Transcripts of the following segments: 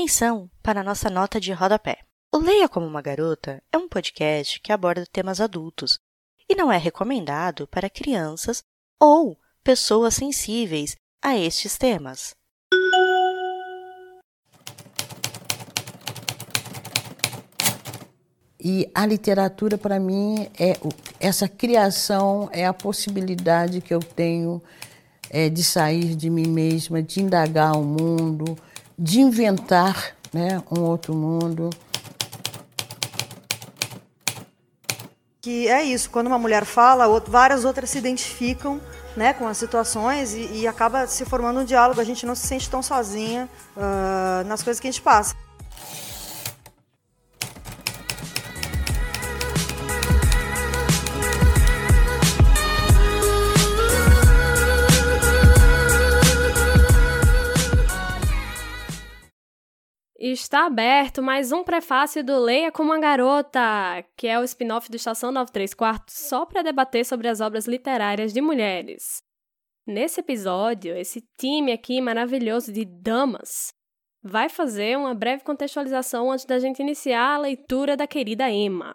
Atenção para a nossa nota de rodapé. O Leia Como uma Garota é um podcast que aborda temas adultos e não é recomendado para crianças ou pessoas sensíveis a estes temas. E a literatura, para mim, é essa criação, é a possibilidade que eu tenho é, de sair de mim mesma, de indagar o mundo, de inventar né, um outro mundo. Que é isso, quando uma mulher fala, várias outras se identificam né, com as situações e, e acaba se formando um diálogo. A gente não se sente tão sozinha uh, nas coisas que a gente passa. Está aberto mais um prefácio do Leia como uma Garota, que é o spin-off do Estação 93 Quartos, só para debater sobre as obras literárias de mulheres. Nesse episódio, esse time aqui maravilhoso de damas vai fazer uma breve contextualização antes da gente iniciar a leitura da querida Emma.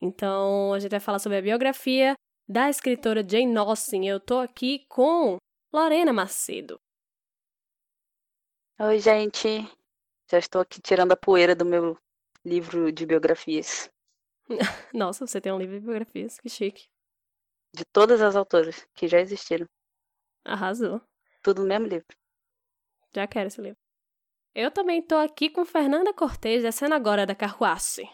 Então, a gente vai falar sobre a biografia da escritora Jane Austen. Eu tô aqui com Lorena Macedo. Oi, gente. Já estou aqui tirando a poeira do meu livro de biografias. Nossa, você tem um livro de biografias, que chique. De todas as autoras que já existiram. Arrasou. Tudo no mesmo livro. Já quero esse livro. Eu também estou aqui com Fernanda Cortez, descendo agora da carruace.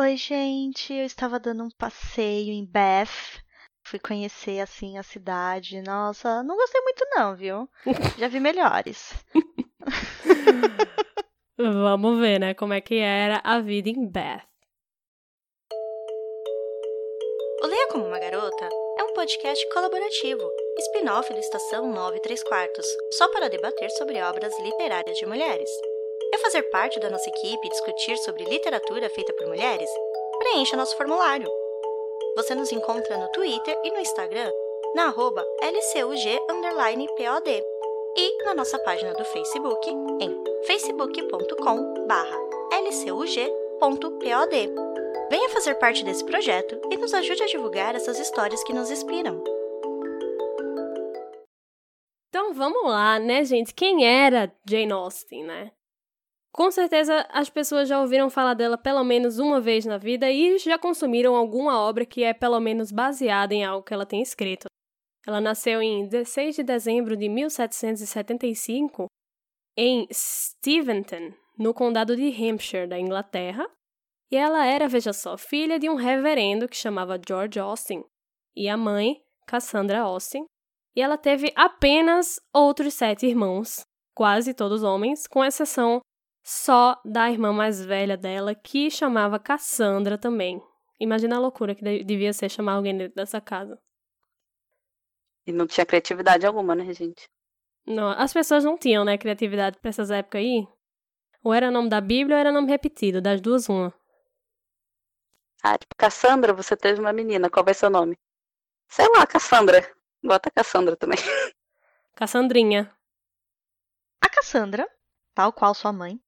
Oi, gente. Eu estava dando um passeio em Bath. Fui conhecer, assim, a cidade. Nossa, não gostei muito não, viu? Já vi melhores. Vamos ver, né, como é que era a vida em Bath. O Leia Como Uma Garota é um podcast colaborativo, spin-off do Estação 9 3 quartos, só para debater sobre obras literárias de mulheres. Quer fazer parte da nossa equipe e discutir sobre literatura feita por mulheres? Preencha nosso formulário. Você nos encontra no Twitter e no Instagram na arroba lcug_pod e na nossa página do Facebook em facebook.com/lcug.pod. Venha fazer parte desse projeto e nos ajude a divulgar essas histórias que nos inspiram. Então vamos lá, né, gente? Quem era Jane Austen, né? Com certeza as pessoas já ouviram falar dela pelo menos uma vez na vida e já consumiram alguma obra que é pelo menos baseada em algo que ela tem escrito. Ela nasceu em 16 de dezembro de 1775 em Steventon, no condado de Hampshire, da Inglaterra, e ela era, veja só, filha de um reverendo que chamava George Austin e a mãe, Cassandra Austin, e ela teve apenas outros sete irmãos, quase todos homens, com exceção só da irmã mais velha dela, que chamava Cassandra também. Imagina a loucura que devia ser chamar alguém dentro dessa casa. E não tinha criatividade alguma, né, gente? Não, as pessoas não tinham, né, criatividade pra essas épocas aí. Ou era nome da Bíblia ou era nome repetido, das duas uma. Ah, tipo, Cassandra, você teve uma menina, qual vai ser o nome? Sei lá, Cassandra. Bota Cassandra também. Cassandrinha. A Cassandra, tal qual sua mãe,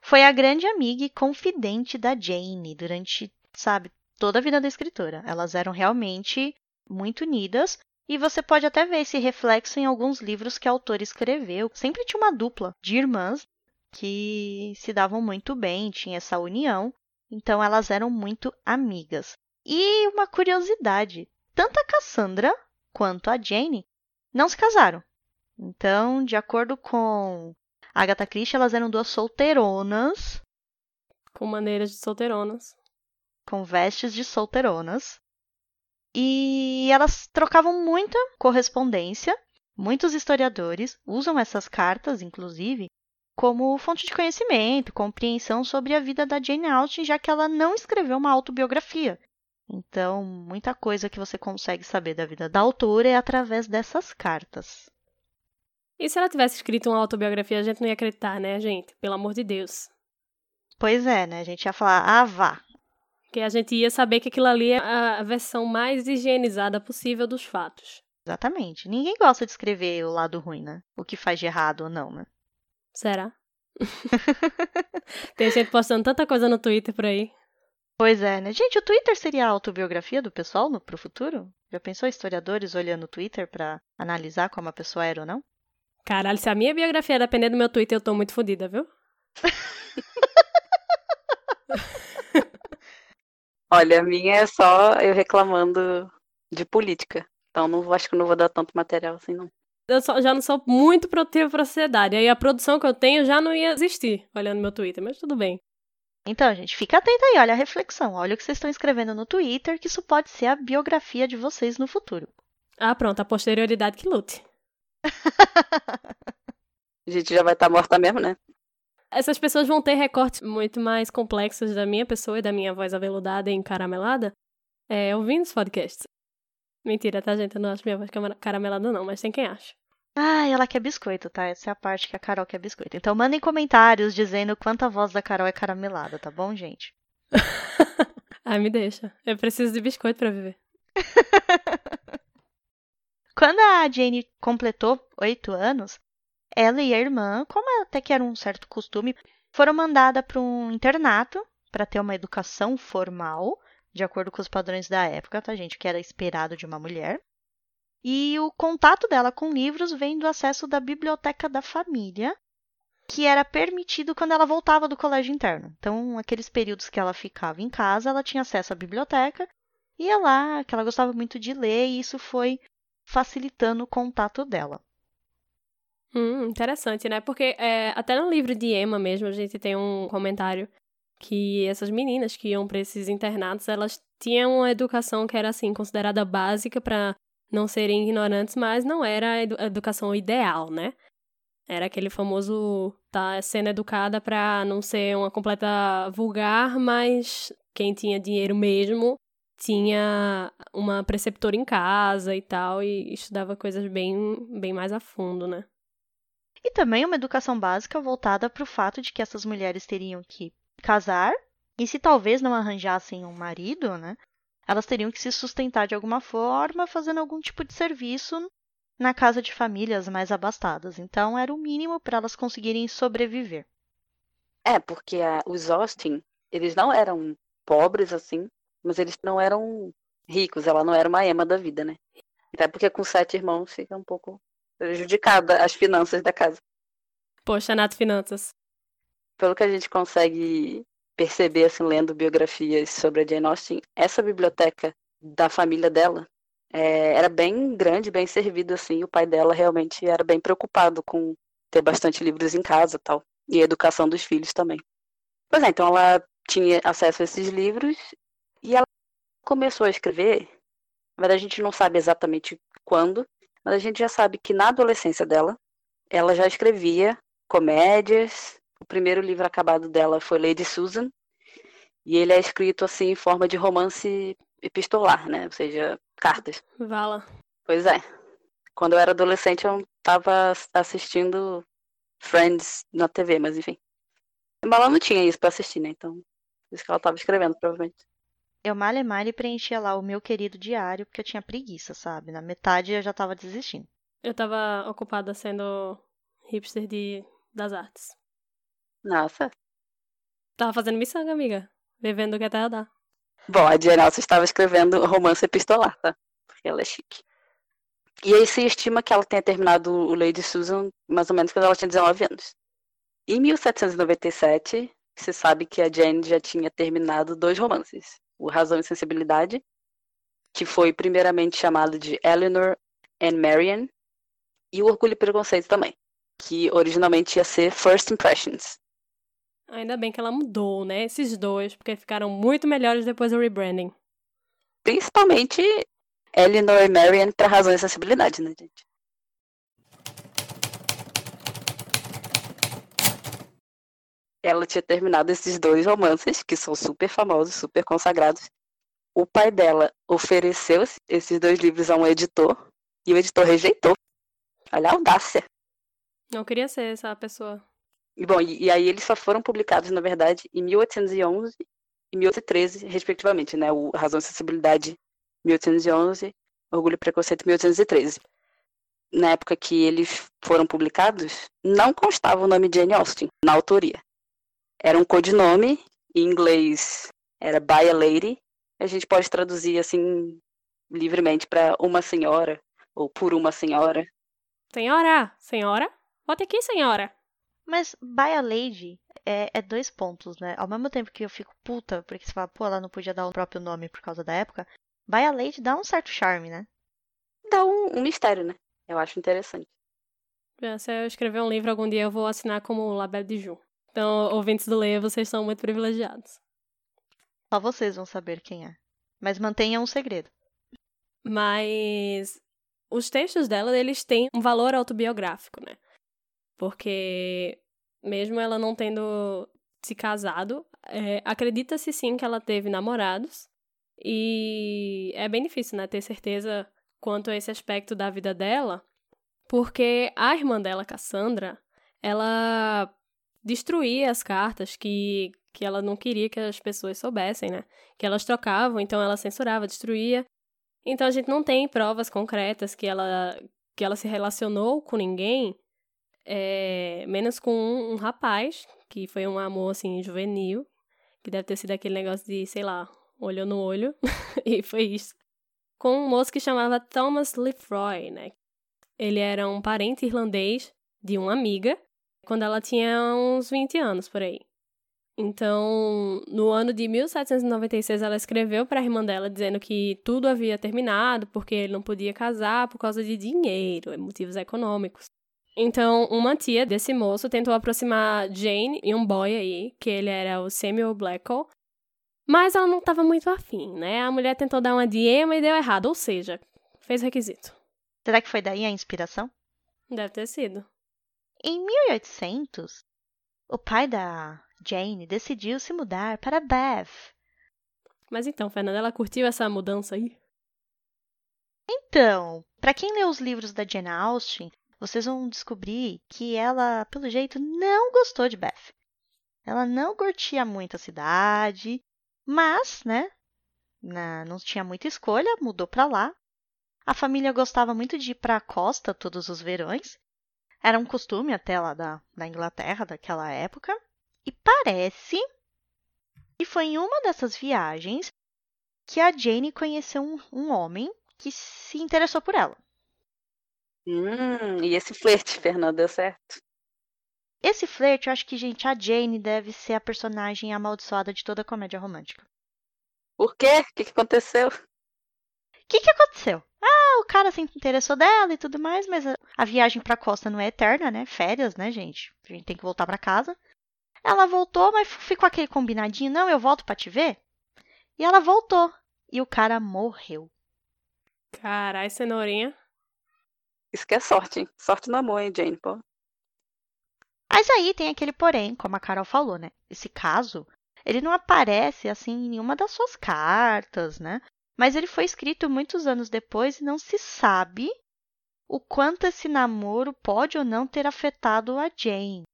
foi a grande amiga e confidente da Jane durante, sabe, toda a vida da escritora. Elas eram realmente muito unidas e você pode até ver esse reflexo em alguns livros que a autora escreveu. Sempre tinha uma dupla de irmãs que se davam muito bem, tinha essa união, então elas eram muito amigas. E uma curiosidade: tanto a Cassandra quanto a Jane não se casaram. Então, de acordo com Agatha Christie, elas eram duas solteironas. Com maneiras de solteironas. Com vestes de solteironas. E elas trocavam muita correspondência. Muitos historiadores usam essas cartas, inclusive, como fonte de conhecimento, compreensão sobre a vida da Jane Austen, já que ela não escreveu uma autobiografia. Então, muita coisa que você consegue saber da vida da autora é através dessas cartas. E se ela tivesse escrito uma autobiografia, a gente não ia acreditar, né, gente? Pelo amor de Deus. Pois é, né? A gente ia falar, ah, vá, que a gente ia saber que aquilo ali é a versão mais higienizada possível dos fatos. Exatamente. Ninguém gosta de escrever o lado ruim, né? O que faz de errado ou não, né? Será? Tem gente postando tanta coisa no Twitter por aí. Pois é, né? Gente, o Twitter seria a autobiografia do pessoal no, pro futuro? Já pensou historiadores olhando o Twitter pra analisar como a pessoa era ou não? Caralho, se a minha biografia depender do meu Twitter, eu tô muito fodida, viu? Olha, a minha é só eu reclamando de política. Então não acho que não vou dar tanto material assim, não. Eu só- já não sou muito produtiva pra sociedade. Aí a produção que eu tenho já não ia existir, olhando meu Twitter, mas tudo bem. Então, gente, fica atento aí, olha a reflexão. Olha o que vocês estão escrevendo no Twitter, que isso pode ser a biografia de vocês no futuro. Ah, pronto, a posterioridade que lute. A gente já vai estar morta mesmo, né? Essas pessoas vão ter recortes muito mais complexos da minha pessoa e da minha voz aveludada e encaramelada é, ouvindo os podcasts. Mentira, tá, gente? Eu não acho minha voz caramelada, não, mas tem quem acha. Ah, ela quer biscoito, tá? Essa é a parte que a Carol quer biscoito. Então mandem comentários dizendo quanto a voz da Carol é caramelada, tá bom, gente? Ai, me deixa. Eu preciso de biscoito pra viver. Quando a Jane completou oito anos, ela e a irmã, como até que era um certo costume, foram mandadas para um internato para ter uma educação formal, de acordo com os padrões da época, tá, gente? Que era esperado de uma mulher. E o contato dela com livros vem do acesso da biblioteca da família, que era permitido quando ela voltava do colégio interno. Então, aqueles períodos que ela ficava em casa, ela tinha acesso à biblioteca, ia lá, que ela gostava muito de ler, e isso foi facilitando o contato dela. Hum, interessante, né? Porque é, até no livro de Emma mesmo, a gente tem um comentário que essas meninas que iam para esses internatos, elas tinham uma educação que era, assim, considerada básica para não serem ignorantes, mas não era a edu- a educação ideal, né? Era aquele famoso tá sendo educada para não ser uma completa vulgar, mas quem tinha dinheiro mesmo tinha uma preceptora em casa e tal, e estudava coisas bem, bem mais a fundo, né? E também uma educação básica voltada para o fato de que essas mulheres teriam que casar e se talvez não arranjassem um marido, né? Elas teriam que se sustentar de alguma forma, fazendo algum tipo de serviço na casa de famílias mais abastadas. Então era o mínimo para elas conseguirem sobreviver. É, porque a- os Austin, eles não eram pobres assim, mas eles não eram ricos, ela não era uma ema da vida, né? Até porque com sete irmãos fica um pouco prejudicada as finanças da casa. Poxa, Nato Finanças. Pelo que a gente consegue perceber, assim, lendo biografias sobre a Jane Austen, essa biblioteca da família dela é, era bem grande, bem servida, assim. O pai dela realmente era bem preocupado com ter bastante livros em casa e tal. E a educação dos filhos também. Pois é, então ela tinha acesso a esses livros e ela começou a escrever. Verdade, a gente não sabe exatamente quando, mas a gente já sabe que na adolescência dela, ela já escrevia comédias. O primeiro livro acabado dela foi Lady Susan, e ele é escrito assim em forma de romance epistolar, né? Ou seja, cartas. Vala. Pois é. Quando eu era adolescente, eu estava assistindo Friends na TV, mas enfim. Mas ela não tinha isso para assistir, né? Então, por isso que ela estava escrevendo, provavelmente. Eu malhe malhe preenchia lá o meu querido diário porque eu tinha preguiça, sabe? Na metade eu já tava desistindo. Eu tava ocupada sendo hipster de, das artes. Nossa. Tava fazendo miçanga, amiga. Vivendo o que a terra dá. Bom, a Austen estava escrevendo romance epistolar, tá? Porque ela é chique. E aí se estima que ela tenha terminado o Lady Susan mais ou menos quando ela tinha 19 anos. Em 1797, se sabe que a Jane já tinha terminado dois romances. O Razão e Sensibilidade, que foi primeiramente chamado de Eleanor and Marian, e o Orgulho e Preconceito também, que originalmente ia ser First Impressions. Ainda bem que ela mudou, né? Esses dois, porque ficaram muito melhores depois do rebranding. Principalmente Eleanor e Marian para Razão e Sensibilidade, né, gente? Ela tinha terminado esses dois romances, que são super famosos, super consagrados. O pai dela ofereceu esse- esses dois livros a um editor, e o editor rejeitou. Olha a audácia. Não queria ser essa pessoa. E, bom, e, e aí eles só foram publicados, na verdade, em 1811 e 1813, respectivamente, né? O Razão e Sensibilidade 1811, Orgulho e Preconceito 1813. na época que eles foram publicados, não constava o nome Jane Austen na autoria. Era um codinome, em inglês era By a Lady. A gente pode traduzir assim livremente para uma senhora ou por uma senhora. Senhora, senhora, volte aqui, senhora. Mas By a Lady é, é, dois pontos, né? Ao mesmo tempo que eu fico puta, porque você fala, pô, ela não podia dar o próprio nome por causa da época, By a Lady dá um certo charme, né? Dá um, um mistério, né? Eu acho interessante. Se eu escrever um livro algum dia, eu vou assinar como Label de Ju. Então, ouvintes do Leia, vocês são muito privilegiados. Só vocês vão saber quem é. Mas mantenham um segredo. Mas os textos dela, eles têm um valor autobiográfico, né? Porque mesmo ela não tendo se casado, é, acredita-se sim que ela teve namorados. E é bem difícil, né, ter certeza quanto a esse aspecto da vida dela, porque a irmã dela, Cassandra, ela destruía as cartas que, que ela não queria que as pessoas soubessem, né? Que elas trocavam, então ela censurava, destruía. Então a gente não tem provas concretas que ela, que ela se relacionou com ninguém, é, menos com um, um rapaz, que foi um amor, assim, juvenil, que deve ter sido aquele negócio de, sei lá, olho no olho, e foi isso com um moço que chamava Thomas Lefroy, né? Ele era um parente irlandês de uma amiga, quando ela tinha uns 20 anos por aí. Então, no ano de 1796, ela escreveu para a irmã dela dizendo que tudo havia terminado porque ele não podia casar por causa de dinheiro, motivos econômicos. Então, uma tia desse moço tentou aproximar Jane e um boy aí, que ele era o Samuel Blackwell, mas ela não estava muito afim, né? A mulher tentou dar uma diema e deu errado, ou seja, fez requisito. Será que foi daí a inspiração? Deve ter sido. Em 1800, o pai da Jane decidiu se mudar para Bath. Mas então, Fernanda, ela curtiu essa mudança aí? Então, para quem lê os livros da Jane Austen, vocês vão descobrir que ela, pelo jeito, não gostou de Bath. Ela não curtia muito a cidade, mas, né, não tinha muita escolha, mudou para lá. A família gostava muito de ir para a costa todos os verões. Era um costume até lá da, da Inglaterra daquela época. E parece que foi em uma dessas viagens que a Jane conheceu um, um homem que se interessou por ela. Hum, e esse flerte, Fernanda, deu certo? Esse flerte, eu acho que, gente, a Jane deve ser a personagem amaldiçoada de toda a comédia romântica. Por quê? O que, que aconteceu? O que, que aconteceu? Ah, o cara se interessou dela e tudo mais, mas a, a viagem pra costa não é eterna, né? Férias, né, gente? A gente tem que voltar para casa. Ela voltou, mas ficou aquele combinadinho, não, eu volto para te ver. E ela voltou. E o cara morreu. Carai, cenourinha. Isso que é sorte, hein? Sorte no amor, hein, Jane, pô. Mas aí tem aquele porém, como a Carol falou, né? Esse caso, ele não aparece assim em nenhuma das suas cartas, né? Mas ele foi escrito muitos anos depois e não se sabe o quanto esse namoro pode ou não ter afetado a Jane.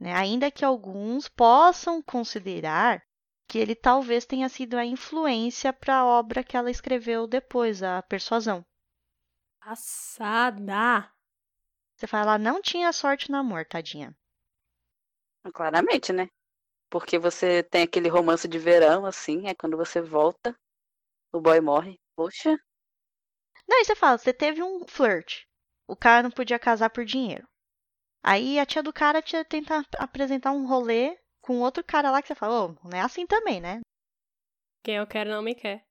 Né? Ainda que alguns possam considerar que ele talvez tenha sido a influência para a obra que ela escreveu depois, a Persuasão. Passada! Você fala, ela não tinha sorte no amor, tadinha. Claramente, né? Porque você tem aquele romance de verão, assim, é quando você volta, o boy morre. Poxa. Não, e você fala, você teve um flirt. O cara não podia casar por dinheiro. Aí a tia do cara te tenta apresentar um rolê com outro cara lá que você fala, ô, oh, não é assim também, né? Quem eu quero não me quer.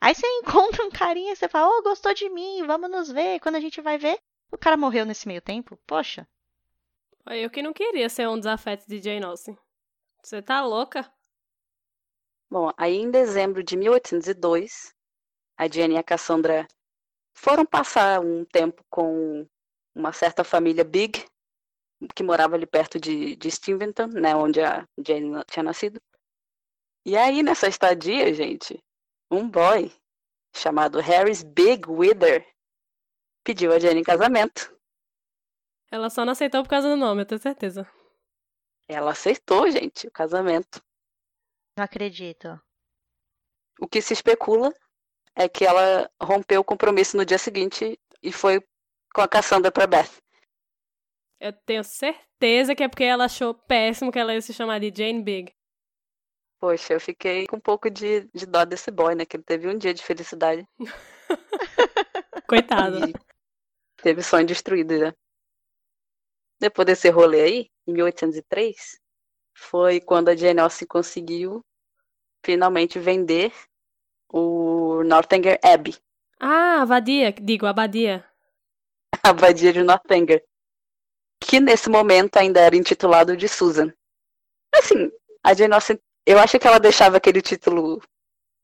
Aí você encontra um carinha e você fala, ô, oh, gostou de mim, vamos nos ver. Quando a gente vai ver, o cara morreu nesse meio tempo. Poxa. Eu que não queria ser um desafeto de Jane Austen. Você tá louca? Bom, aí em dezembro de 1802, a Jane e a Cassandra foram passar um tempo com uma certa família Big, que morava ali perto de, de Steventon, né, onde a Jane tinha nascido. E aí, nessa estadia, gente, um boy chamado Harris Big Wither pediu a Jane em casamento. Ela só não aceitou por causa do nome, eu tenho certeza. Ela aceitou, gente, o casamento. Não acredito. O que se especula é que ela rompeu o compromisso no dia seguinte e foi com a Cassandra pra Beth. Eu tenho certeza que é porque ela achou péssimo que ela ia se chamar de Jane Big. Poxa, eu fiquei com um pouco de, de dó desse boy, né? Que ele teve um dia de felicidade. Coitado. E teve sonho destruído, né? Depois desse rolê aí, em 1803, foi quando a Jane Austen conseguiu finalmente vender o Northanger Abbey. Ah, abadia, digo, abadia. A abadia de Northanger. Que nesse momento ainda era intitulado de Susan. Assim, a Jane Austen, eu acho que ela deixava aquele título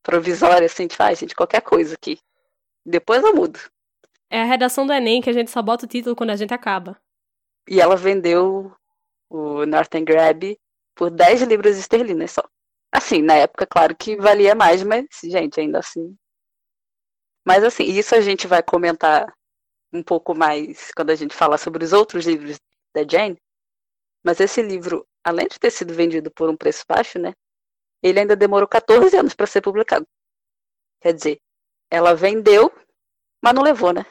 provisório, assim, de faz, gente, qualquer coisa aqui. Depois eu mudo. É a redação do Enem que a gente só bota o título quando a gente acaba. E ela vendeu o Northanger Abbey por 10 libras esterlinas só. Assim, na época, claro que valia mais, mas, gente, ainda assim. Mas, assim, isso a gente vai comentar um pouco mais quando a gente falar sobre os outros livros da Jane. Mas esse livro, além de ter sido vendido por um preço baixo, né? Ele ainda demorou 14 anos para ser publicado. Quer dizer, ela vendeu, mas não levou, né?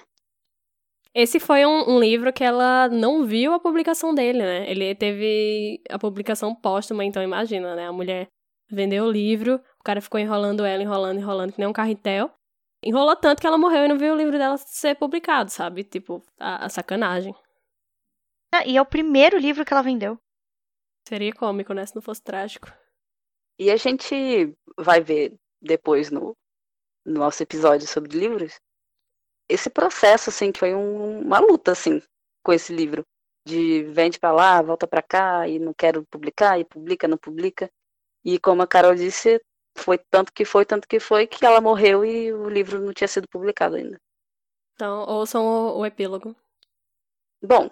Esse foi um, um, livro que ela não viu a publicação dele, né? Ele teve a publicação póstuma, então imagina, né? A mulher vendeu o livro, o cara ficou enrolando ela, enrolando, enrolando, que nem um carretel. Enrolou tanto que ela morreu e não viu o livro dela ser publicado, sabe? Tipo, a, a sacanagem. Ah, e é o primeiro livro que ela vendeu. Seria cômico, né? Se não fosse trágico. E a gente vai ver depois no, no nosso episódio sobre livros esse processo, assim, que foi um, uma luta, assim, com esse livro. De vende para lá, volta para cá, e não quero publicar, e publica, não publica. E como a Carol disse, foi tanto que foi, tanto que foi, que ela morreu e o livro não tinha sido publicado ainda. Então, ouçam o, o epílogo. Bom,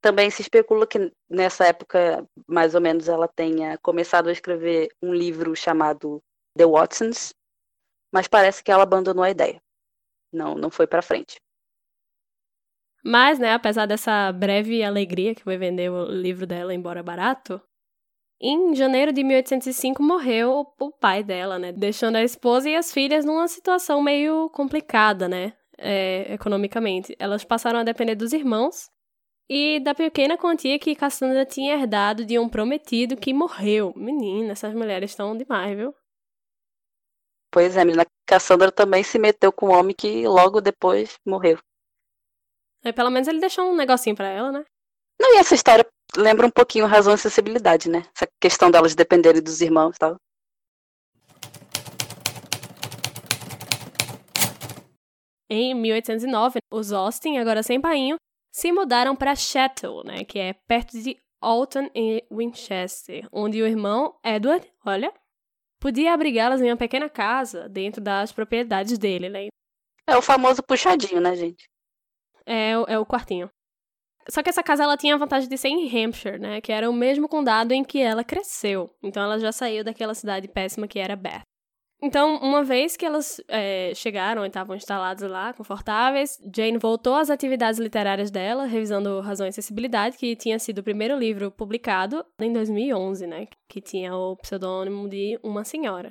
também se especula que nessa época, mais ou menos, ela tenha começado a escrever um livro chamado The Watsons, mas parece que ela abandonou a ideia. Não, não foi para frente. Mas, né, apesar dessa breve alegria que foi vender o livro dela, embora barato, em janeiro de 1805 morreu o pai dela, né? Deixando a esposa e as filhas numa situação meio complicada, né? É, economicamente. Elas passaram a depender dos irmãos e da pequena quantia que Cassandra tinha herdado de um prometido que morreu. Menina, essas mulheres estão demais, viu? Pois é, menina Cassandra também se meteu com um homem que logo depois morreu. É, pelo menos ele deixou um negocinho para ela, né? Não, e essa história lembra um pouquinho razão e sensibilidade, né? Essa questão delas dependerem dos irmãos e tal. Em 1809, os Austin, agora sem painho, se mudaram para Chettle, né, que é perto de Alton e Winchester, onde o irmão Edward, olha, podia abrigá-las em uma pequena casa dentro das propriedades dele, né? É o famoso puxadinho, né, gente? É, é o quartinho. Só que essa casa ela tinha a vantagem de ser em Hampshire, né? Que era o mesmo condado em que ela cresceu. Então ela já saiu daquela cidade péssima que era Bath. Então, uma vez que elas é, chegaram e estavam instaladas lá, confortáveis, Jane voltou às atividades literárias dela, revisando Razão e Acessibilidade, que tinha sido o primeiro livro publicado em 2011, né? Que tinha o pseudônimo de Uma Senhora.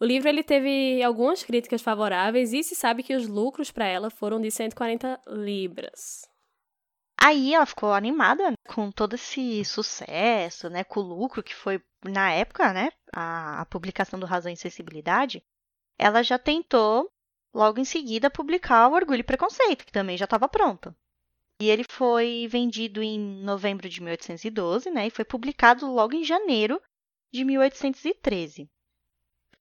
O livro ele teve algumas críticas favoráveis e se sabe que os lucros para ela foram de 140 libras. Aí ela ficou animada com todo esse sucesso, né, com o lucro que foi na época, né, a, a publicação do Razão e Sensibilidade. Ela já tentou logo em seguida publicar o Orgulho e Preconceito, que também já estava pronto. E ele foi vendido em novembro de 1812, né, e foi publicado logo em janeiro de 1813.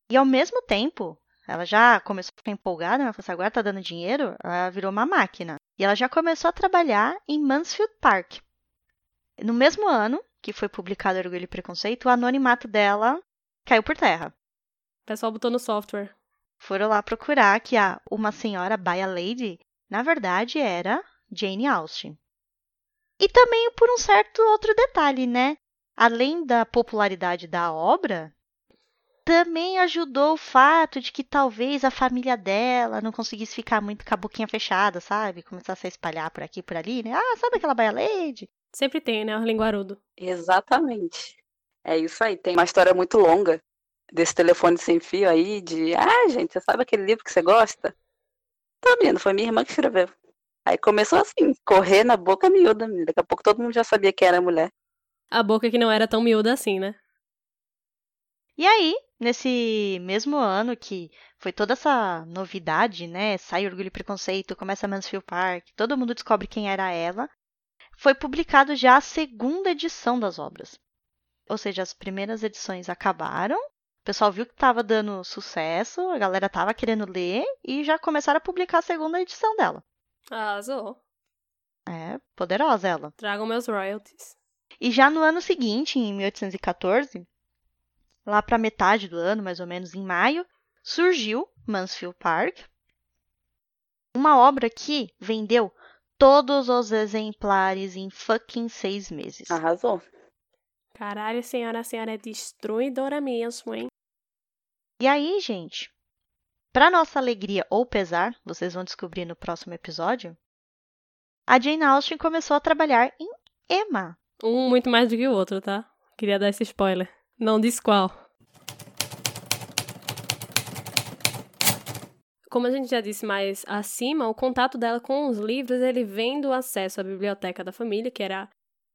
E ao mesmo tempo, ela já começou a ficar empolgada, né? Falou assim, agora tá dando dinheiro, ela virou uma máquina. E ela já começou a trabalhar em Mansfield Park. No mesmo ano que foi publicado Orgulho e Preconceito, o anonimato dela caiu por terra. O pessoal botou no software. Foram lá procurar que a Uma Senhora by a Lady, na verdade, era Jane Austen. E também por um certo outro detalhe, né? Além da popularidade da obra, também ajudou o fato de que talvez a família dela não conseguisse ficar muito com a boquinha fechada, sabe? Começasse a espalhar por aqui e por ali, né? Ah, sabe aquela baia lady? Sempre tem, né? O linguarudo. Exatamente. É isso aí. Tem uma história muito longa desse telefone sem fio aí, de ah, gente, você sabe aquele livro que você gosta? Tá vendo? Foi minha irmã que escreveu. Aí começou assim, correr na boca miúda. Daqui a pouco todo mundo já sabia que era mulher. A boca que não era tão miúda assim, né? E aí, nesse mesmo ano que foi toda essa novidade, né? Sai Orgulho e Preconceito, começa Mansfield Park, todo mundo descobre quem era ela. Foi publicado já a segunda edição das obras. Ou seja, as primeiras edições acabaram, o pessoal viu que estava dando sucesso, a galera estava querendo ler e já começaram a publicar a segunda edição dela. Arrasou. É, poderosa ela. Tragam meus royalties. E já no ano seguinte, em 1814, lá para metade do ano, mais ou menos em maio, surgiu Mansfield Park, uma obra que vendeu todos os exemplares em fucking seis meses. Arrasou. Caralho, senhora, a senhora é destruidora mesmo, hein? E aí, gente, para nossa alegria ou pesar, vocês vão descobrir no próximo episódio, a Jane Austen começou a trabalhar em Emma. Um muito mais do que o outro, tá? Queria dar esse spoiler. Não diz qual. Como a gente já disse mais acima, o contato dela com os livros, ele vem do acesso à biblioteca da família, que era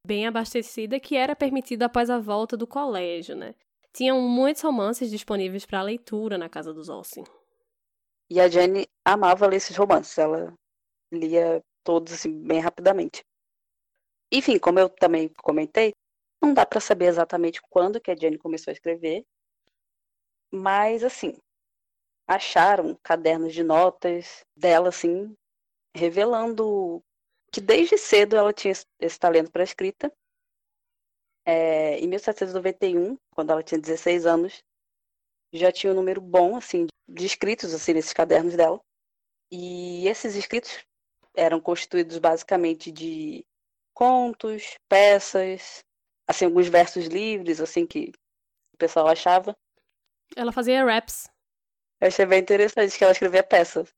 bem abastecida, que era permitido após a volta do colégio, né? Tinham muitos romances disponíveis para leitura na casa dos Olsen. E a Jane amava ler esses romances, ela lia todos assim bem rapidamente. Enfim, como eu também comentei, não dá para saber exatamente quando que a Jane começou a escrever, mas assim, acharam cadernos de notas dela assim, revelando que desde cedo ela tinha esse talento para escrita. É, em 1791, quando ela tinha 16 anos, já tinha um número bom assim de escritos assim nesses cadernos dela. E esses escritos eram constituídos basicamente de contos, peças, assim alguns versos livres assim que o pessoal achava. Ela fazia raps. Eu achei bem interessante que ela escrevia peças.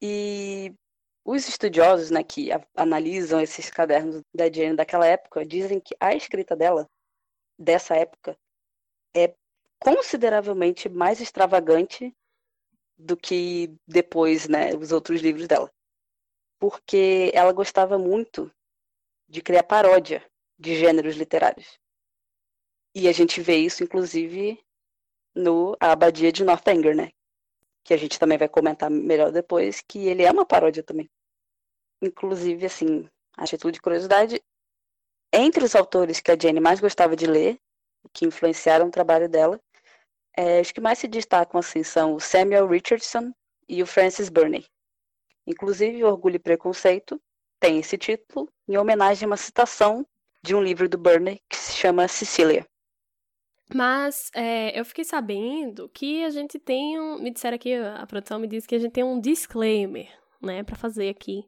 E os estudiosos, né, que analisam esses cadernos da Jane daquela época, dizem que a escrita dela, dessa época, é consideravelmente mais extravagante do que depois, né, os outros livros dela. Porque ela gostava muito de criar paródia de gêneros literários. E a gente vê isso, inclusive, no A Abadia de Northanger, né? que a gente também vai comentar melhor depois, que ele é uma paródia também. Inclusive, assim, a título de curiosidade, entre os autores que a Jane mais gostava de ler, que influenciaram o trabalho dela, é, os que mais se destacam assim são o Samuel Richardson e o Francis Burney. Inclusive, Orgulho e Preconceito tem esse título em homenagem a uma citação de um livro do Burney que se chama Cecília. Mas é, eu fiquei sabendo que a gente tem um. Me disseram aqui, a produção me disse que a gente tem um disclaimer, né, para fazer aqui,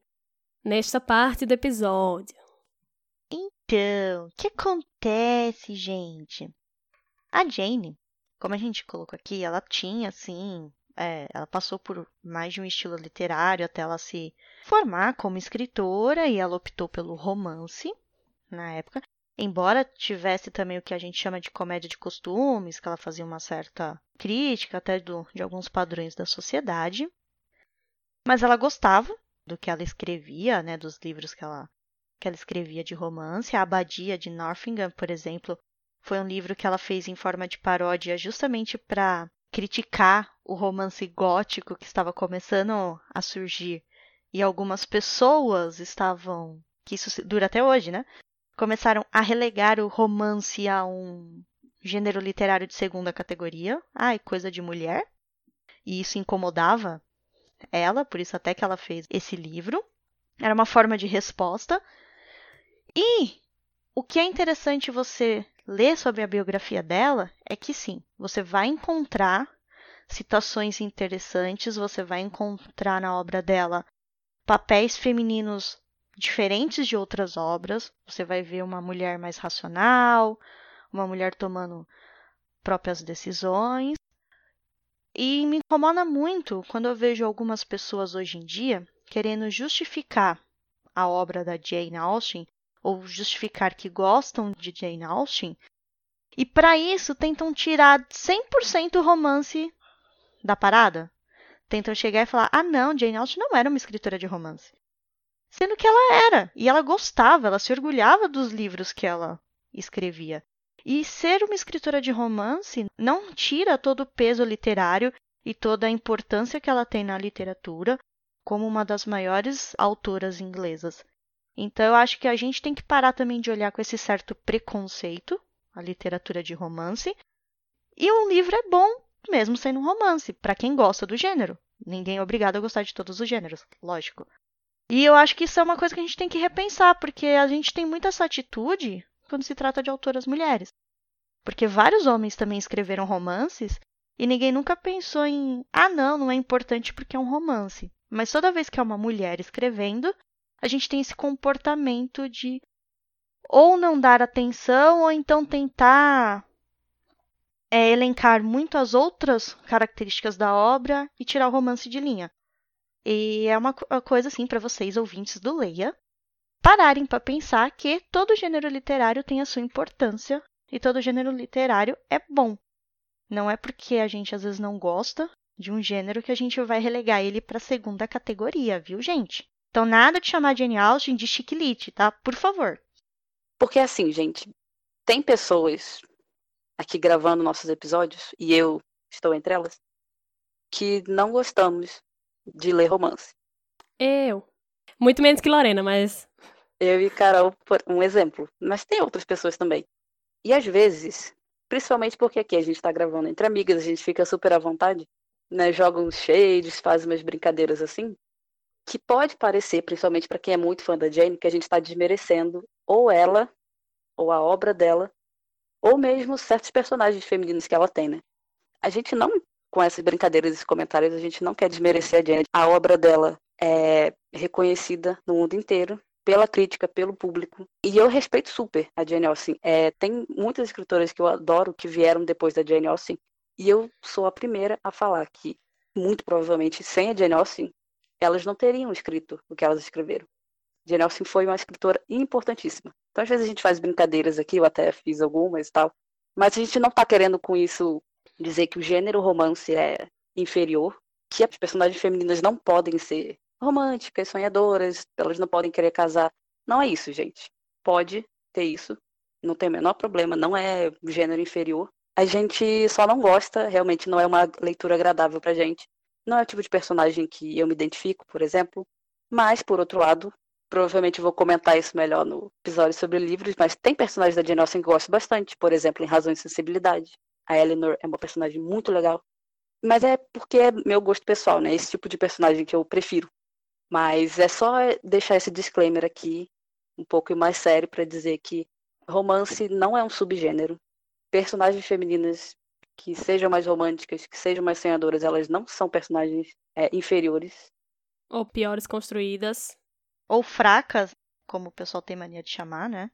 nesta parte do episódio. Então, o que acontece, gente? A Jane, como a gente colocou aqui, ela tinha, assim. É, ela passou por mais de um estilo literário até ela se formar como escritora e ela optou pelo romance na época. Embora tivesse também o que a gente chama de comédia de costumes, que ela fazia uma certa crítica até do, de alguns padrões da sociedade. Mas ela gostava do que ela escrevia, né, dos livros que ela, que ela escrevia de romance. A Abadia de Northingham, por exemplo, foi um livro que ela fez em forma de paródia justamente para criticar o romance gótico que estava começando a surgir. E algumas pessoas estavam, que isso dura até hoje, né? Começaram a relegar o romance a um gênero literário de segunda categoria. Ai, coisa de mulher. E isso incomodava ela, por isso até que ela fez esse livro. Era uma forma de resposta. E o que é interessante você ler sobre a biografia dela é que sim, você vai encontrar citações interessantes, você vai encontrar na obra dela papéis femininos diferentes de outras obras. Você vai ver uma mulher mais racional, uma mulher tomando próprias decisões. E me incomoda muito quando eu vejo algumas pessoas hoje em dia querendo justificar a obra da Jane Austen ou justificar que gostam de Jane Austen e para isso tentam tirar 100% o romance da parada. Tentam chegar e falar: "Ah, não, Jane Austen não era uma escritora de romance. Sendo que ela era. E ela gostava, ela se orgulhava dos livros que ela escrevia. E ser uma escritora de romance não tira todo o peso literário e toda a importância que ela tem na literatura como uma das maiores autoras inglesas. Então eu acho que a gente tem que parar também de olhar com esse certo preconceito a literatura de romance. E um livro é bom mesmo sendo um romance, para quem gosta do gênero. Ninguém é obrigado a gostar de todos os gêneros, lógico. E eu acho que isso é uma coisa que a gente tem que repensar, porque a gente tem muita essa atitude quando se trata de autoras mulheres. Porque vários homens também escreveram romances e ninguém nunca pensou em, ah, não, não é importante porque é um romance. Mas toda vez que é uma mulher escrevendo, a gente tem esse comportamento de ou não dar atenção ou então tentar é, elencar muito as outras características da obra e tirar o romance de linha. E é uma coisa assim para vocês ouvintes do Leia pararem para pensar que todo gênero literário tem a sua importância e todo gênero literário é bom. Não é porque a gente às vezes não gosta de um gênero que a gente vai relegar ele para segunda categoria, viu, gente? Então nada de chamar Jane Austen de chiquilite, tá? Por favor. Porque assim, gente, tem pessoas aqui gravando nossos episódios, e eu estou entre elas, que não gostamos de ler romance. Eu. Muito menos que Lorena, mas. Eu e Carol, por um exemplo. Mas tem outras pessoas também. E às vezes, principalmente porque aqui a gente está gravando entre amigas, a gente fica super à vontade, né? Joga uns shades, faz umas brincadeiras assim, que pode parecer, principalmente para quem é muito fã da Jane, que a gente está desmerecendo ou ela, ou a obra dela, ou mesmo certos personagens femininos que ela tem, né? A gente não, com essas brincadeiras e comentários, a gente não quer desmerecer a Jane. A obra dela é reconhecida no mundo inteiro pela crítica, pelo público. E eu respeito super a Jane Austen. É, tem muitas escritoras que eu adoro que vieram depois da Jane Austen. E eu sou a primeira a falar que, muito provavelmente, sem a Jane Austen, elas não teriam escrito o que elas escreveram. Jane Austen foi uma escritora importantíssima. Então, às vezes a gente faz brincadeiras aqui, eu até fiz algumas e tal, mas a gente não está querendo com isso dizer que o gênero romance é inferior, que as personagens femininas não podem ser românticas, sonhadoras, elas não podem querer casar. Não é isso, gente. Pode ter isso, não tem o menor problema, não é gênero inferior. A gente só não gosta, realmente não é uma leitura agradável pra gente. Não é o tipo de personagem que eu me identifico, por exemplo. Mas, por outro lado, provavelmente vou comentar isso melhor no episódio sobre livros, mas tem personagens da Jane Austen que gosto bastante, por exemplo, em Razão e Sensibilidade. A Eleanor é uma personagem muito legal. Mas é porque é meu gosto pessoal, né? Esse tipo de personagem que eu prefiro. Mas é só deixar esse disclaimer aqui, um pouco mais sério, para dizer que romance não é um subgênero. Personagens femininas que sejam mais românticas, que sejam mais sonhadoras, elas não são personagens é, inferiores. Ou piores construídas. Ou fracas, como o pessoal tem mania de chamar, né?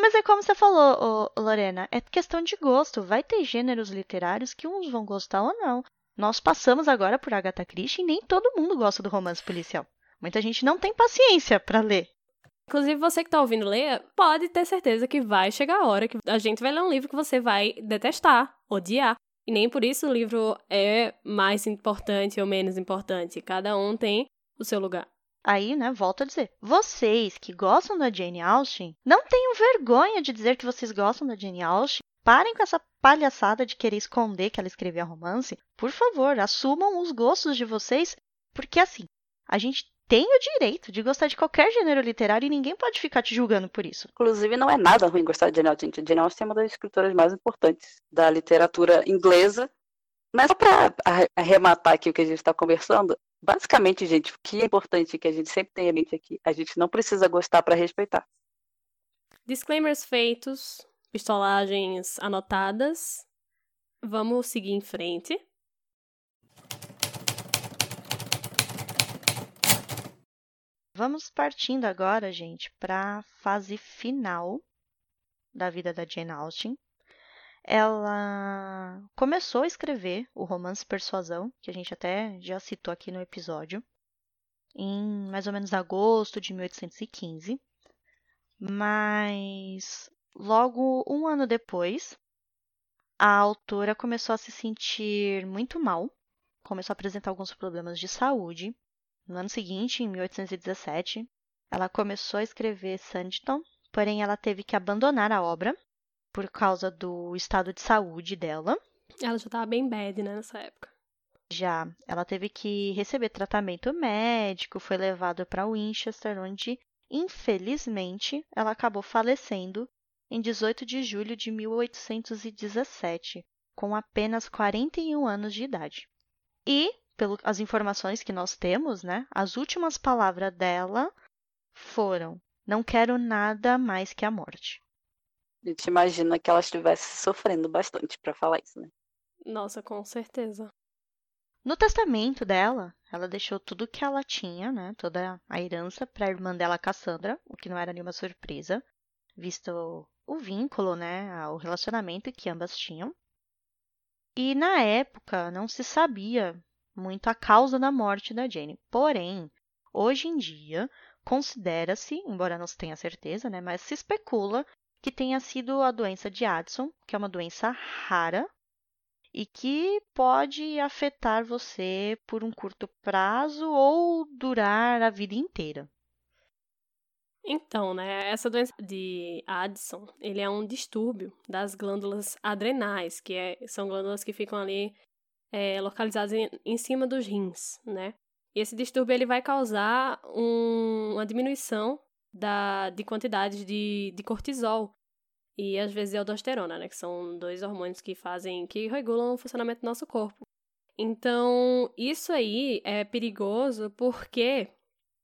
Mas é como você falou, Lorena, é questão de gosto. Vai ter gêneros literários que uns vão gostar ou não. Nós passamos agora por Agatha Christie e nem todo mundo gosta do romance policial. Muita gente não tem paciência para ler. Inclusive, você que tá ouvindo ler, pode ter certeza que vai chegar a hora que a gente vai ler um livro que você vai detestar, odiar. E nem por isso o livro é mais importante ou menos importante. Cada um tem o seu lugar. Aí, né, volto a dizer, vocês que gostam da Jane Austen, não tenham vergonha de dizer que vocês gostam da Jane Austen. Parem com essa palhaçada de querer esconder que ela escrevia romance. Por favor, assumam os gostos de vocês, porque assim, a gente tem o direito de gostar de qualquer gênero literário e ninguém pode ficar te julgando por isso. Inclusive, não é nada ruim gostar de Jane Austen. Jane Austen é uma das escritoras mais importantes da literatura inglesa. Mas só para arrematar aqui o que a gente está conversando, basicamente, gente, o que é importante que a gente sempre tenha em mente aqui, a gente não precisa gostar para respeitar. Disclaimers feitos, pistolagens anotadas. Vamos seguir em frente. Vamos partindo agora, gente, para a fase final da vida da Jane Austen. Ela começou a escrever o romance Persuasão, que a gente até já citou aqui no episódio, em mais ou menos agosto de 1815. Mas logo um ano depois, a autora começou a se sentir muito mal, começou a apresentar alguns problemas de saúde no ano seguinte, em 1817, ela começou a escrever Sanditon, porém ela teve que abandonar a obra por causa do estado de saúde dela. Ela já estava bem bad, né, nessa época. Já, ela teve que receber tratamento médico, foi levada para Winchester, onde, infelizmente, ela acabou falecendo em 18 de julho de 1817, com apenas 41 anos de idade. E, pelas informações que nós temos, né, as últimas palavras dela foram: Não quero nada mais que a morte. A gente imagina que ela estivesse sofrendo bastante para falar isso, né? Nossa, com certeza. No testamento dela, ela deixou tudo que ela tinha, né, toda a herança para a irmã dela, Cassandra, o que não era nenhuma surpresa, visto o vínculo, né, o relacionamento que ambas tinham. E na época não se sabia muito a causa da morte da Jane. Porém, hoje em dia, considera-se, embora não se tenha certeza, né, mas se especula que tenha sido a doença de Addison, que é uma doença rara e que pode afetar você por um curto prazo ou durar a vida inteira. Então, né, essa doença de Addison, ele é um distúrbio das glândulas adrenais, que é, são glândulas que ficam ali é, localizadas em, em, cima dos rins, né? E esse distúrbio ele vai causar um, uma diminuição da, de quantidades de, de cortisol e às vezes aldosterona, né? Que são dois hormônios que fazem, que regulam o funcionamento do nosso corpo. Então, isso aí é perigoso porque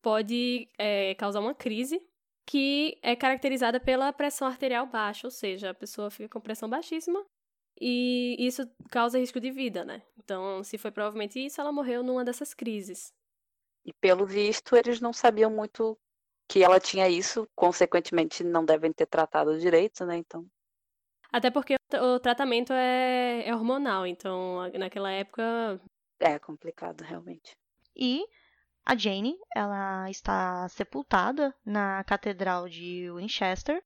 pode é, causar uma crise que é caracterizada pela pressão arterial baixa, ou seja, a pessoa fica com pressão baixíssima e isso causa risco de vida, né? Então, se foi provavelmente isso, ela morreu numa dessas crises. E pelo visto, eles não sabiam muito que ela tinha isso, consequentemente não devem ter tratado direito, né? Então. Até porque o tratamento é, é hormonal, então naquela época. É complicado, realmente. E a Jane, ela está sepultada na Catedral de Winchester.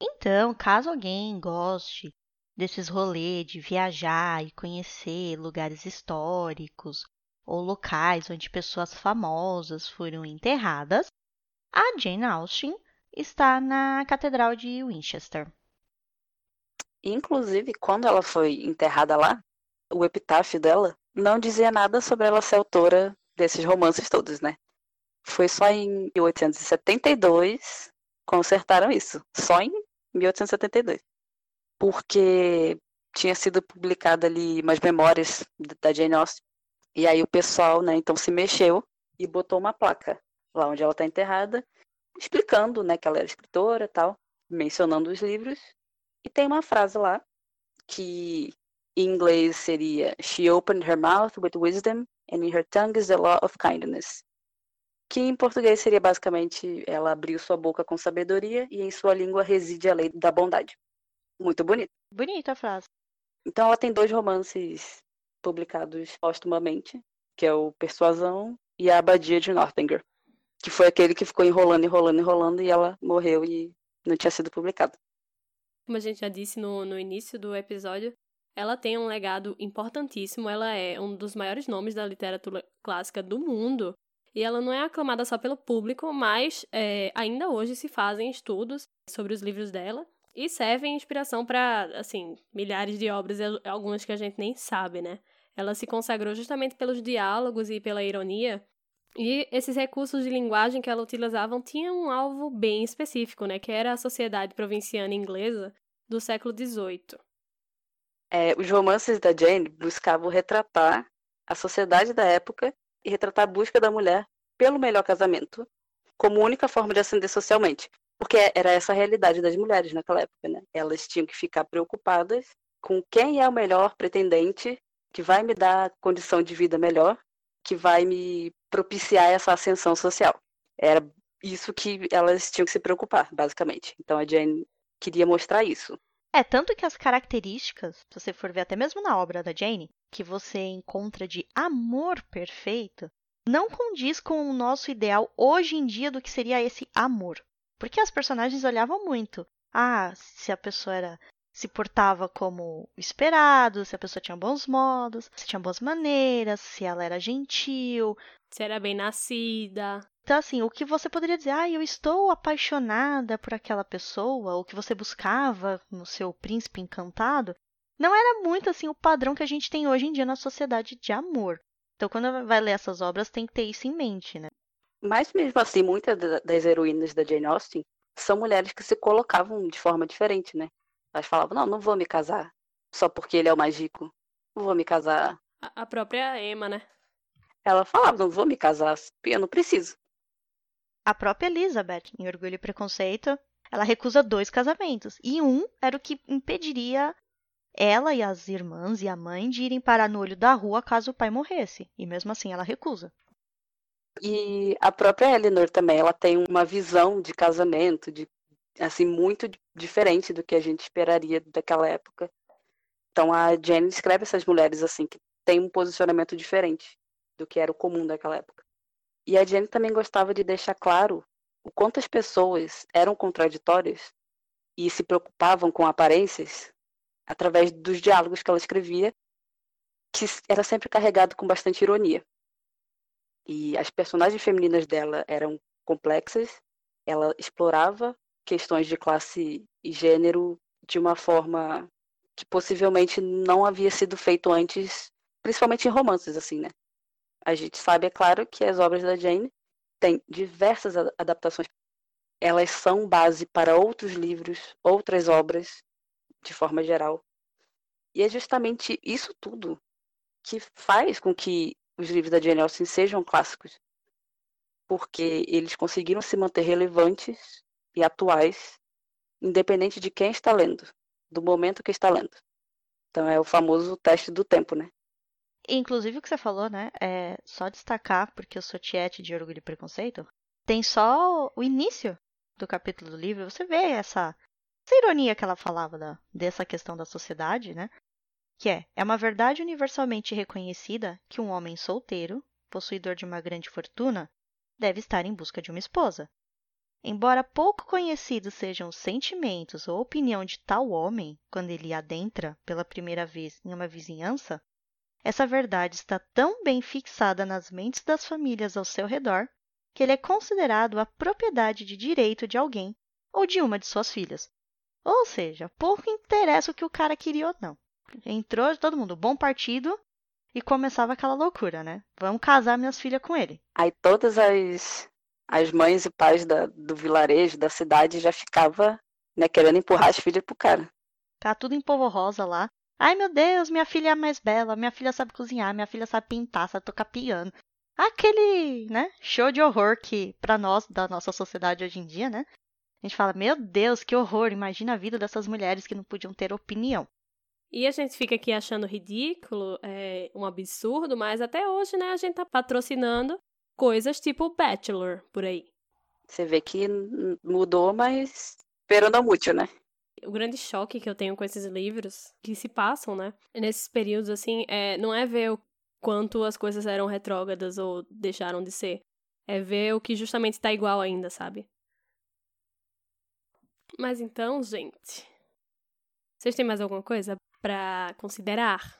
Então, caso alguém goste desses rolês de viajar e conhecer lugares históricos ou locais onde pessoas famosas foram enterradas, a Jane Austen está na Catedral de Winchester. Inclusive, quando ela foi enterrada lá, o epitáfio dela não dizia nada sobre ela ser autora desses romances todos, né? Foi só em 1872 consertaram isso. Só em 1872. Porque tinha sido publicada ali umas memórias da Jane Austen. E aí o pessoal, né, então se mexeu e botou uma placa lá onde ela está enterrada, explicando, né, que ela era escritora, tal, mencionando os livros. E tem uma frase lá que em inglês seria She opened her mouth with wisdom and in her tongue is the law of kindness. Que em português seria basicamente ela abriu sua boca com sabedoria e em sua língua reside a lei da bondade. Muito bonito. Bonita a frase. Então ela tem dois romances publicados postumamente, que é o Persuasão e a Abadia de Northanger, que foi aquele que ficou enrolando, enrolando, enrolando e ela morreu e não tinha sido publicado. Como a gente já disse no, no início do episódio, ela tem um legado importantíssimo, ela é um dos maiores nomes da literatura clássica do mundo. E ela não é aclamada só pelo público, mas é, ainda hoje se fazem estudos sobre os livros dela e servem inspiração para, assim, milhares de obras, algumas que a gente nem sabe, né? Ela se consagrou justamente pelos diálogos e pela ironia. E esses recursos de linguagem que ela utilizava tinham um alvo bem específico, né? Que era a sociedade provinciana inglesa do século XVIII. É, os romances da Jane buscavam retratar a sociedade da época e retratar a busca da mulher pelo melhor casamento como única forma de ascender socialmente. Porque era essa a realidade das mulheres naquela época, né? Elas tinham que ficar preocupadas com quem é o melhor pretendente que vai me dar condição de vida melhor, que vai me propiciar essa ascensão social. Era isso que elas tinham que se preocupar, basicamente. Então a Jane queria mostrar isso. É, tanto que as características, se você for ver até mesmo na obra da Jane, que você encontra de amor perfeito, não condiz com o nosso ideal hoje em dia do que seria esse amor. Porque as personagens olhavam muito. Ah, se a pessoa era se portava como esperado, se a pessoa tinha bons modos, se tinha boas maneiras, se ela era gentil, se era bem nascida. Então, assim, o que você poderia dizer, ah, eu estou apaixonada por aquela pessoa, o que você buscava no seu príncipe encantado, não era muito assim o padrão que a gente tem hoje em dia na sociedade de amor. Então, quando vai ler essas obras, tem que ter isso em mente, né? Mas mesmo assim, muitas das heroínas da Jane Austen são mulheres que se colocavam de forma diferente, né? Elas falavam, não, não vou me casar só porque ele é o mais rico. Não vou me casar. A própria Emma, né? Ela falava, não vou me casar, eu não preciso. A própria Elizabeth, em Orgulho e Preconceito, ela recusa dois casamentos. E um era o que impediria ela e as irmãs e a mãe de irem parar no olho da rua caso o pai morresse. E mesmo assim ela recusa. E a própria Eleanor também, ela tem uma visão de casamento, de assim muito diferente do que a gente esperaria daquela época. Então a Jane descreve essas mulheres assim que têm um posicionamento diferente do que era o comum daquela época. E a Jane também gostava de deixar claro o quanto as pessoas eram contraditórias e se preocupavam com aparências através dos diálogos que ela escrevia, que era sempre carregado com bastante ironia. E as personagens femininas dela eram complexas, ela explorava questões de classe e gênero de uma forma que possivelmente não havia sido feito antes, principalmente em romances assim, né? A gente sabe, é claro, que as obras da Jane têm diversas adaptações. Elas são base para outros livros, outras obras, de forma geral. E é justamente isso tudo que faz com que os livros da Jane Austen sejam clássicos. Porque eles conseguiram se manter relevantes e atuais, independente de quem está lendo, do momento que está lendo. Então é o famoso teste do tempo, né? Inclusive o que você falou, né? É só destacar, porque eu sou tiete de Orgulho e Preconceito, tem só o início do capítulo do livro. Você vê essa, essa ironia que ela falava da, dessa questão da sociedade, né? Que é, é uma verdade universalmente reconhecida que um homem solteiro, possuidor de uma grande fortuna, deve estar em busca de uma esposa. Embora pouco conhecidos sejam os sentimentos ou opinião de tal homem quando ele adentra pela primeira vez em uma vizinhança, essa verdade está tão bem fixada nas mentes das famílias ao seu redor que ele é considerado a propriedade de direito de alguém ou de uma de suas filhas. Ou seja, pouco interessa o que o cara queria ou não. Entrou todo mundo, bom partido, e começava aquela loucura, né? Vamos casar minhas filhas com ele. Aí todas as, as mães e pais da, do vilarejo, da cidade, já ficava né, querendo empurrar as filhas pro cara. Tá tudo em polvo rosa lá. Ai meu Deus, minha filha é a mais bela, minha filha sabe cozinhar, minha filha sabe pintar, sabe tocar piano. Aquele, né, show de horror que, para nós, da nossa sociedade hoje em dia, né, a gente fala, meu Deus, que horror, imagina a vida dessas mulheres que não podiam ter opinião. E a gente fica aqui achando ridículo, é, um absurdo, mas até hoje, né, a gente tá patrocinando coisas tipo Bachelor por aí. Você vê que mudou, mas pero não muito, né? o grande choque que eu tenho com esses livros que se passam, né? Nesses períodos, assim, é, não é ver o quanto as coisas eram retrógradas ou deixaram de ser. É ver o que justamente está igual ainda, sabe? Mas então, gente. Vocês têm mais alguma coisa para considerar?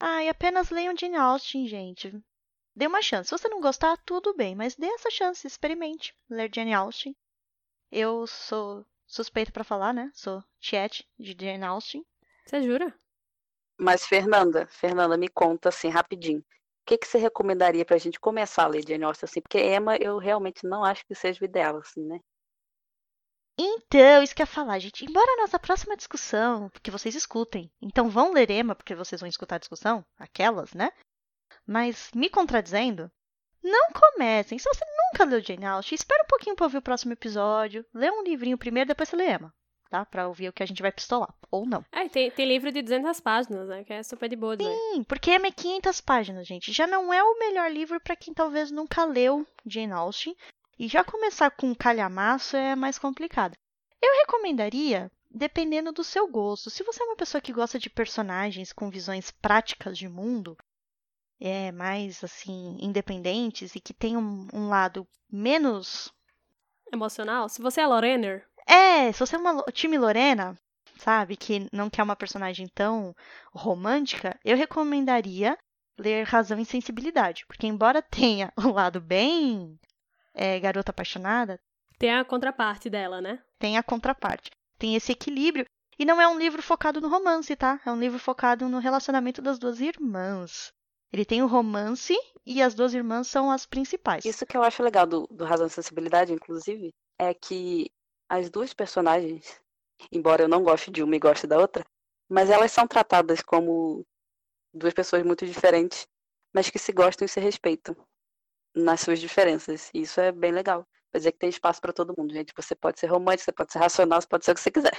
Ah, e apenas leiam Jane Austen, gente. Dê uma chance. Se você não gostar, tudo bem, mas dê essa chance, experimente ler Jane Austen. Eu sou suspeito para falar, né? Sou chat de Jane Austen. Você jura? Mas, Fernanda, Fernanda, me conta assim, rapidinho. O que, que você recomendaria pra gente começar a ler Jane Austen, assim? Porque Emma, eu realmente não acho que seja o ideal, assim, né? Então, isso que eu ia falar, gente. Embora a nossa próxima discussão, porque vocês escutem, então vão ler Emma, porque vocês vão escutar a discussão, aquelas, né? Mas, me contradizendo, não comecem. Se você nunca leu Jane Austen, espera um pouquinho para ouvir o próximo episódio. Lê um livrinho primeiro, depois você lê Emma. Tá? Pra ouvir o que a gente vai pistolar. Ou não. É, tem, tem livro de 200 páginas, né? Que é super de boa. Sim, porque Emma é 500 páginas, gente. Já não é o melhor livro para quem talvez nunca leu Jane Austen. E já começar com um calhamaço é mais complicado. Eu recomendaria, dependendo do seu gosto. Se você é uma pessoa que gosta de personagens com visões práticas de mundo, é, mais assim independentes e que tem um, um lado menos emocional. Se você é Lorener. É, se você é uma time Lorena, sabe, que não quer uma personagem tão romântica, eu recomendaria ler Razão e Sensibilidade, porque embora tenha um lado bem é Garota Apaixonada, Tem a contraparte dela, né? tem a contraparte. Tem esse equilíbrio. E não é um livro focado no romance, tá? É um livro focado no relacionamento das duas irmãs. Ele tem o romance e as duas irmãs são as principais. Isso que eu acho legal do, do Razão e Sensibilidade, inclusive, é que as duas personagens, embora eu não goste de uma e goste da outra, mas elas são tratadas como duas pessoas muito diferentes, mas que se gostam e se respeitam nas suas diferenças. E isso é bem legal. Quer dizer que tem espaço para todo mundo, gente. Você pode ser romântico, você pode ser racional, você pode ser o que você quiser.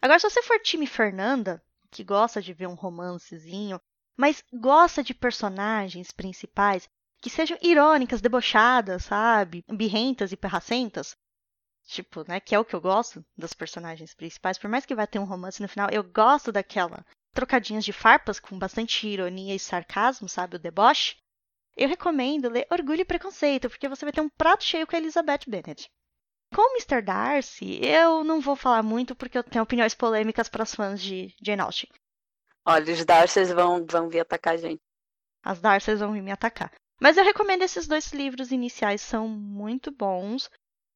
Agora, se você for time Fernanda, que gosta de ver um romancezinho, mas gosta de personagens principais que sejam irônicas, debochadas, sabe? Birrentas e perracentas. Tipo, né? Que é o que eu gosto das personagens principais. Por mais que vai ter um romance no final, eu gosto daquela trocadinhas de farpas com bastante ironia e sarcasmo, sabe? O deboche. Eu recomendo ler Orgulho e Preconceito, porque você vai ter um prato cheio com a Elizabeth Bennet. Com o Mr. Darcy, eu não vou falar muito porque eu tenho opiniões polêmicas para os fãs de Jane Austen. Olha, os Darcys vão, vão vir atacar a gente. As Darcys vão vir me atacar. Mas eu recomendo esses dois livros iniciais, são muito bons.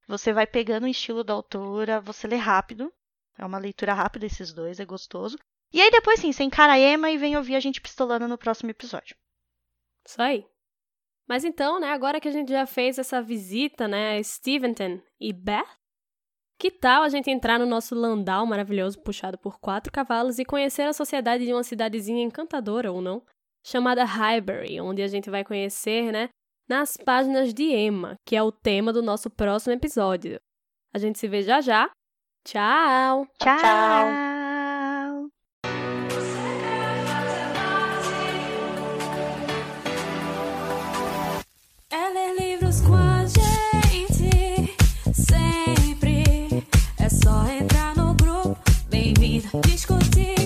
Você vai pegando o estilo da autora, você lê rápido. É uma leitura rápida esses dois, é gostoso. E aí depois sim, você encara a Emma e vem ouvir a gente pistolando no próximo episódio. Isso aí. Mas então, né, agora que a gente já fez essa visita, né, a Steventon e Beth, que tal a gente entrar no nosso landau maravilhoso puxado por quatro cavalos e conhecer a sociedade de uma cidadezinha encantadora, ou não, chamada Highbury, onde a gente vai conhecer, né, nas páginas de Emma, que é o tema do nosso próximo episódio. A gente se vê já já. Tchau! Tchau! Só entrar no grupo, bem-vindo. Discutir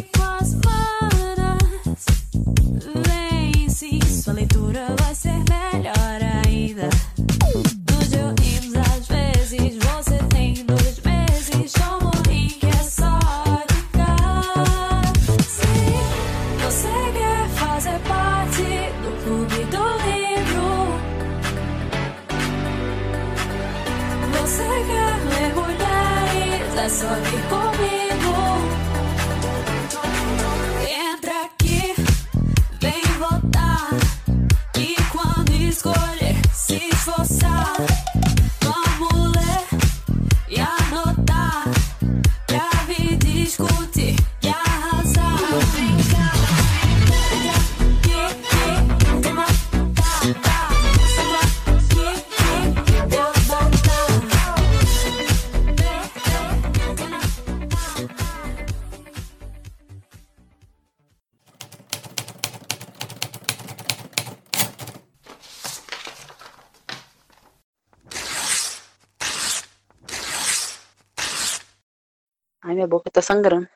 boca tá sangrando.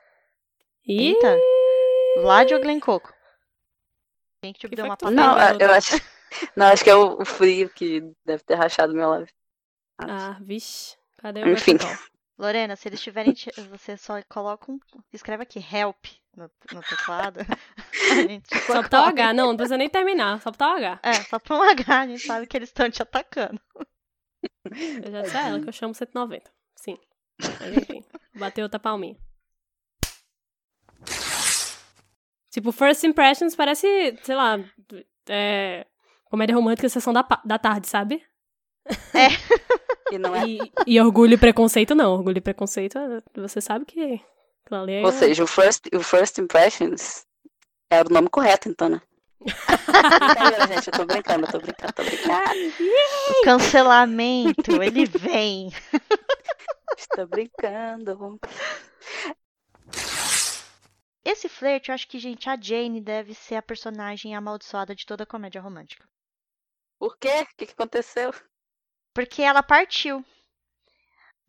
Eita! Vlad ou Glen Coco? Quem que te Que deu uma tu Não, eu acho. Não, acho que é o, o frio que deve ter rachado meu lábio. Ah, vixe. Cadê o Enfim. Lorena, se eles tiverem. Você só coloca um. Escreve aqui help no, no teclado. Só botar o. H. Não, não precisa nem terminar. Só botar o H. É, só pra um H, a gente sabe que eles estão te atacando. Eu já disse a ela que eu chamo 190. Sim. Mas enfim. Bateu outra palminha. Tipo, First Impressions parece, sei lá, é, comédia romântica sessão da, da tarde, sabe? E não é. E, e Orgulho e Preconceito não. Orgulho e Preconceito, você sabe que aquilo ali é... Ou seja, o First, o first Impressions era o nome correto, então, né? Brincadeira, gente, eu tô brincando, eu tô brincando, tô brincando. O cancelamento, ele vem. Estou brincando. Esse flerte, eu acho que, gente, a Jane deve ser a personagem amaldiçoada de toda comédia romântica. Por quê? O que, que aconteceu? Porque ela partiu.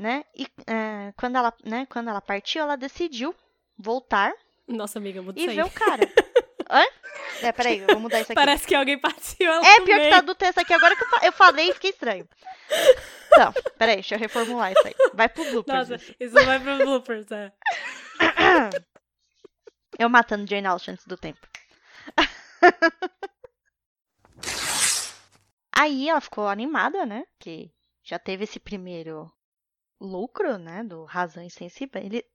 Né? E é, quando, ela, né, quando ela partiu, ela decidiu voltar Nossa, amiga, muda e isso aí. ver o cara. Hã? É, peraí, eu vou mudar isso aqui. Parece que alguém partiu É, pior que tá do texto aqui. Agora que eu, fa- eu falei, fiquei estranho. Então, peraí, deixa eu reformular isso aí. Vai pro bloopers. Nossa, isso. isso vai pro bloopers, é. Eu matando Jane Austen antes do tempo. Aí ela ficou animada, né? Que já teve esse primeiro lucro, né? Do razão insensível. Ele...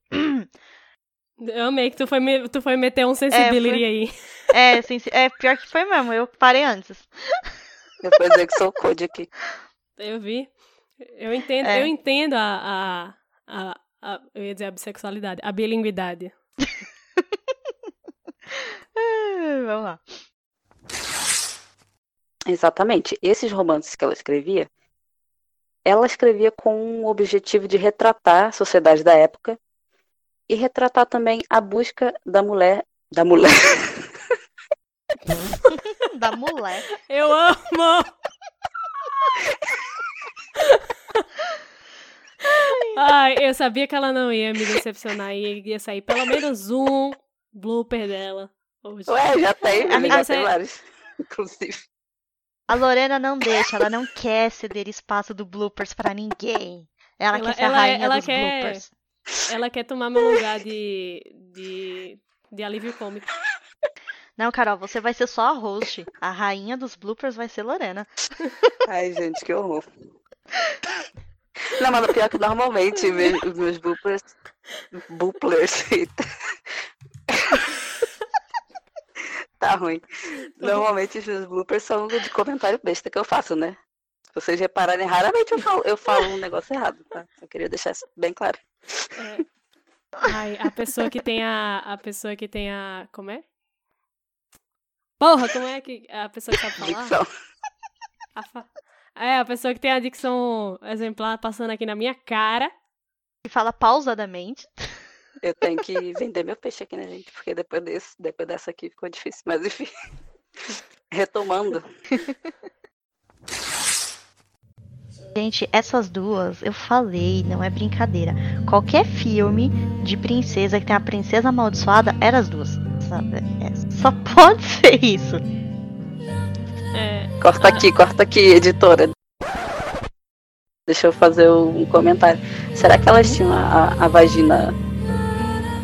Eu amei que tu foi, me- tu foi meter um sensibility foi- aí. é, sensi- é, pior que foi mesmo. Eu parei antes. Eu vou dizer que sou o Code aqui. Eu vi. Eu entendo, É. eu entendo a, a, a, a- Eu ia dizer a bissexualidade, a bilinguidade. Vamos lá. Exatamente. Esses romances que ela escrevia, ela escrevia com o objetivo de retratar a sociedade da época e retratar também a busca da mulher, da mulher, Da mulher. Eu amo! Ai, eu sabia que ela não ia me decepcionar e ia sair pelo menos um blooper dela hoje. Ué, já tem, Amiga, amiga, já você- tem vários, inclusive. A Lorena não deixa, ela não quer ceder espaço do bloopers pra ninguém. Ela, Ela- quer ser ela- a rainha ela dos quer- bloopers. Ela quer tomar meu lugar de, de, de alívio cômico. Não, Carol, você vai ser só a host. A rainha dos bloopers vai ser Lorena. Ai, gente, que horror. Não, mas o pior é que normalmente me- os meus bloopers. Booplers. eita. tá ruim. Normalmente os meus bloopers são de comentário besta que eu faço, né? Se vocês repararem, raramente eu falo, eu falo um negócio errado, tá? Eu queria deixar isso bem claro. É. Ai, a pessoa que tem a. A pessoa que tem a. Como é? Porra, como é que. A pessoa que sabe falar? Dicção. A fa- É, a pessoa que tem a dicção exemplar passando aqui na minha cara. E fala pausadamente. Eu tenho que vender meu peixe aqui, né, gente? Porque depois, desse, depois dessa aqui ficou difícil. Mas enfim. Retomando. Gente, essas duas, eu falei, não é brincadeira. Qualquer filme de princesa que tem a princesa amaldiçoada, era as duas. Sabe? É, só pode ser isso. É, Corta aqui, corta aqui, editora. Deixa eu fazer um comentário. Será que elas tinham a, a vagina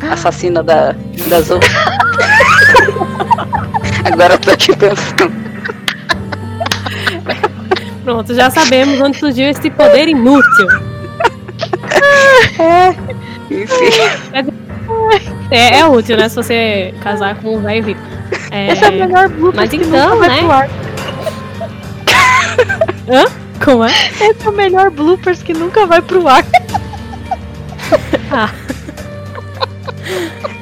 assassina da, das outras? Agora eu tô aqui pensando. Pronto, já sabemos onde surgiu esse poder inútil. Enfim, É, é útil, né? Se você casar com um velho rico. É, Esse é o melhor blooper mas que então, nunca vai né? pro ar. Como é? Esse é o melhor bloopers que nunca vai pro ar.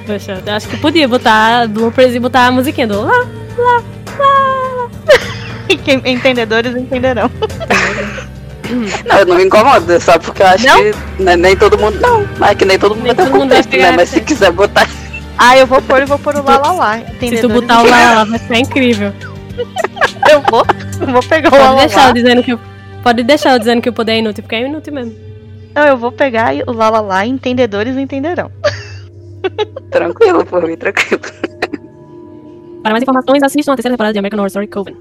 Poxa, eu acho que podia botar bloopers e botar a musiquinha do lá. E quem- entendedores entenderão. não, eu não me incomodo, só porque eu acho Não? que ne- nem todo mundo. Não, mas é que nem todo mundo Nem vai ter todo mundo vai contexto, né? Mas se quiser botar. Ah, eu vou pôr e vou pôr o lá lá lá. Se tu botar o lá, lá, vai ficar incrível. Eu vou, eu vou pegar o lá Pode lá deixar eu dizendo que o- Pode deixar eu dizendo que o poder é inútil, porque é inútil mesmo. Não, eu vou pegar o lá lá lá. Entendedores entenderão. Tranquilo, por mim, tranquilo. Para mais informações, assistam a terceira temporada de American Horror Story Coven.